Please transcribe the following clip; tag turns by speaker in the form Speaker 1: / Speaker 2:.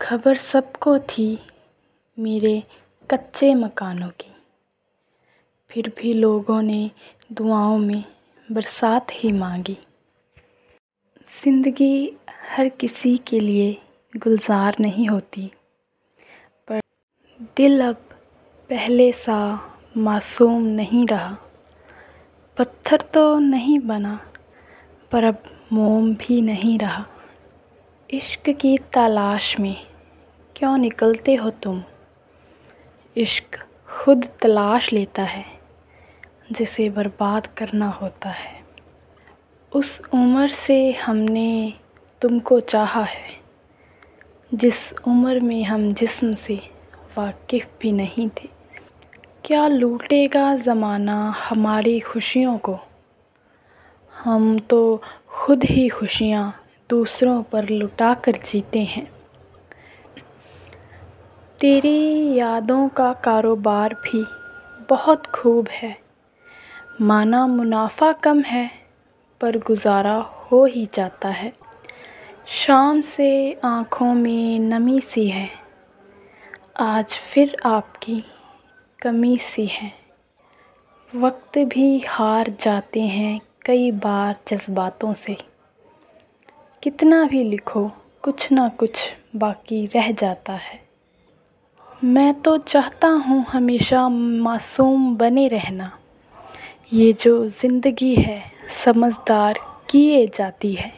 Speaker 1: खबर सबको थी मेरे कच्चे मकानों की। फिर भी लोगों ने दुआओं में बरसात ही मांगी। ज़िंदगी हर किसी के लिए गुलजार नहीं होती, पर दिल अब पहले सा मासूम नहीं रहा। पत्थर तो नहीं बना, पर अब मोम भी नहीं रहा। इश्क की तलाश में क्यों निकलते हो तुम? इश्क खुद तलाश लेता है, जिसे बर्बाद करना होता है। उस उम्र से हमने तुमको चाहा है, जिस उम्र में हम जिस्म से वाकिफ़ भी नहीं थे। क्या लूटेगा ज़माना हमारी खुशियों को? हम तो खुद ही खुशियाँ दूसरों पर लुटा कर जीते हैं। तेरी यादों का कारोबार भी बहुत खूब है। माना मुनाफा कम है, पर गुजारा हो ही जाता है। शाम से आँखों में नमी सी है। आज फिर आपकी कमी सी है। वक्त भी हार जाते हैं कई बार जज्बातों से। कितना भी लिखो, कुछ ना कुछ बाकी रह जाता है। मैं तो चाहता हूँ हमेशा मासूम बने रहना। ये जो ज़िंदगी है, समझदार किए जाती है।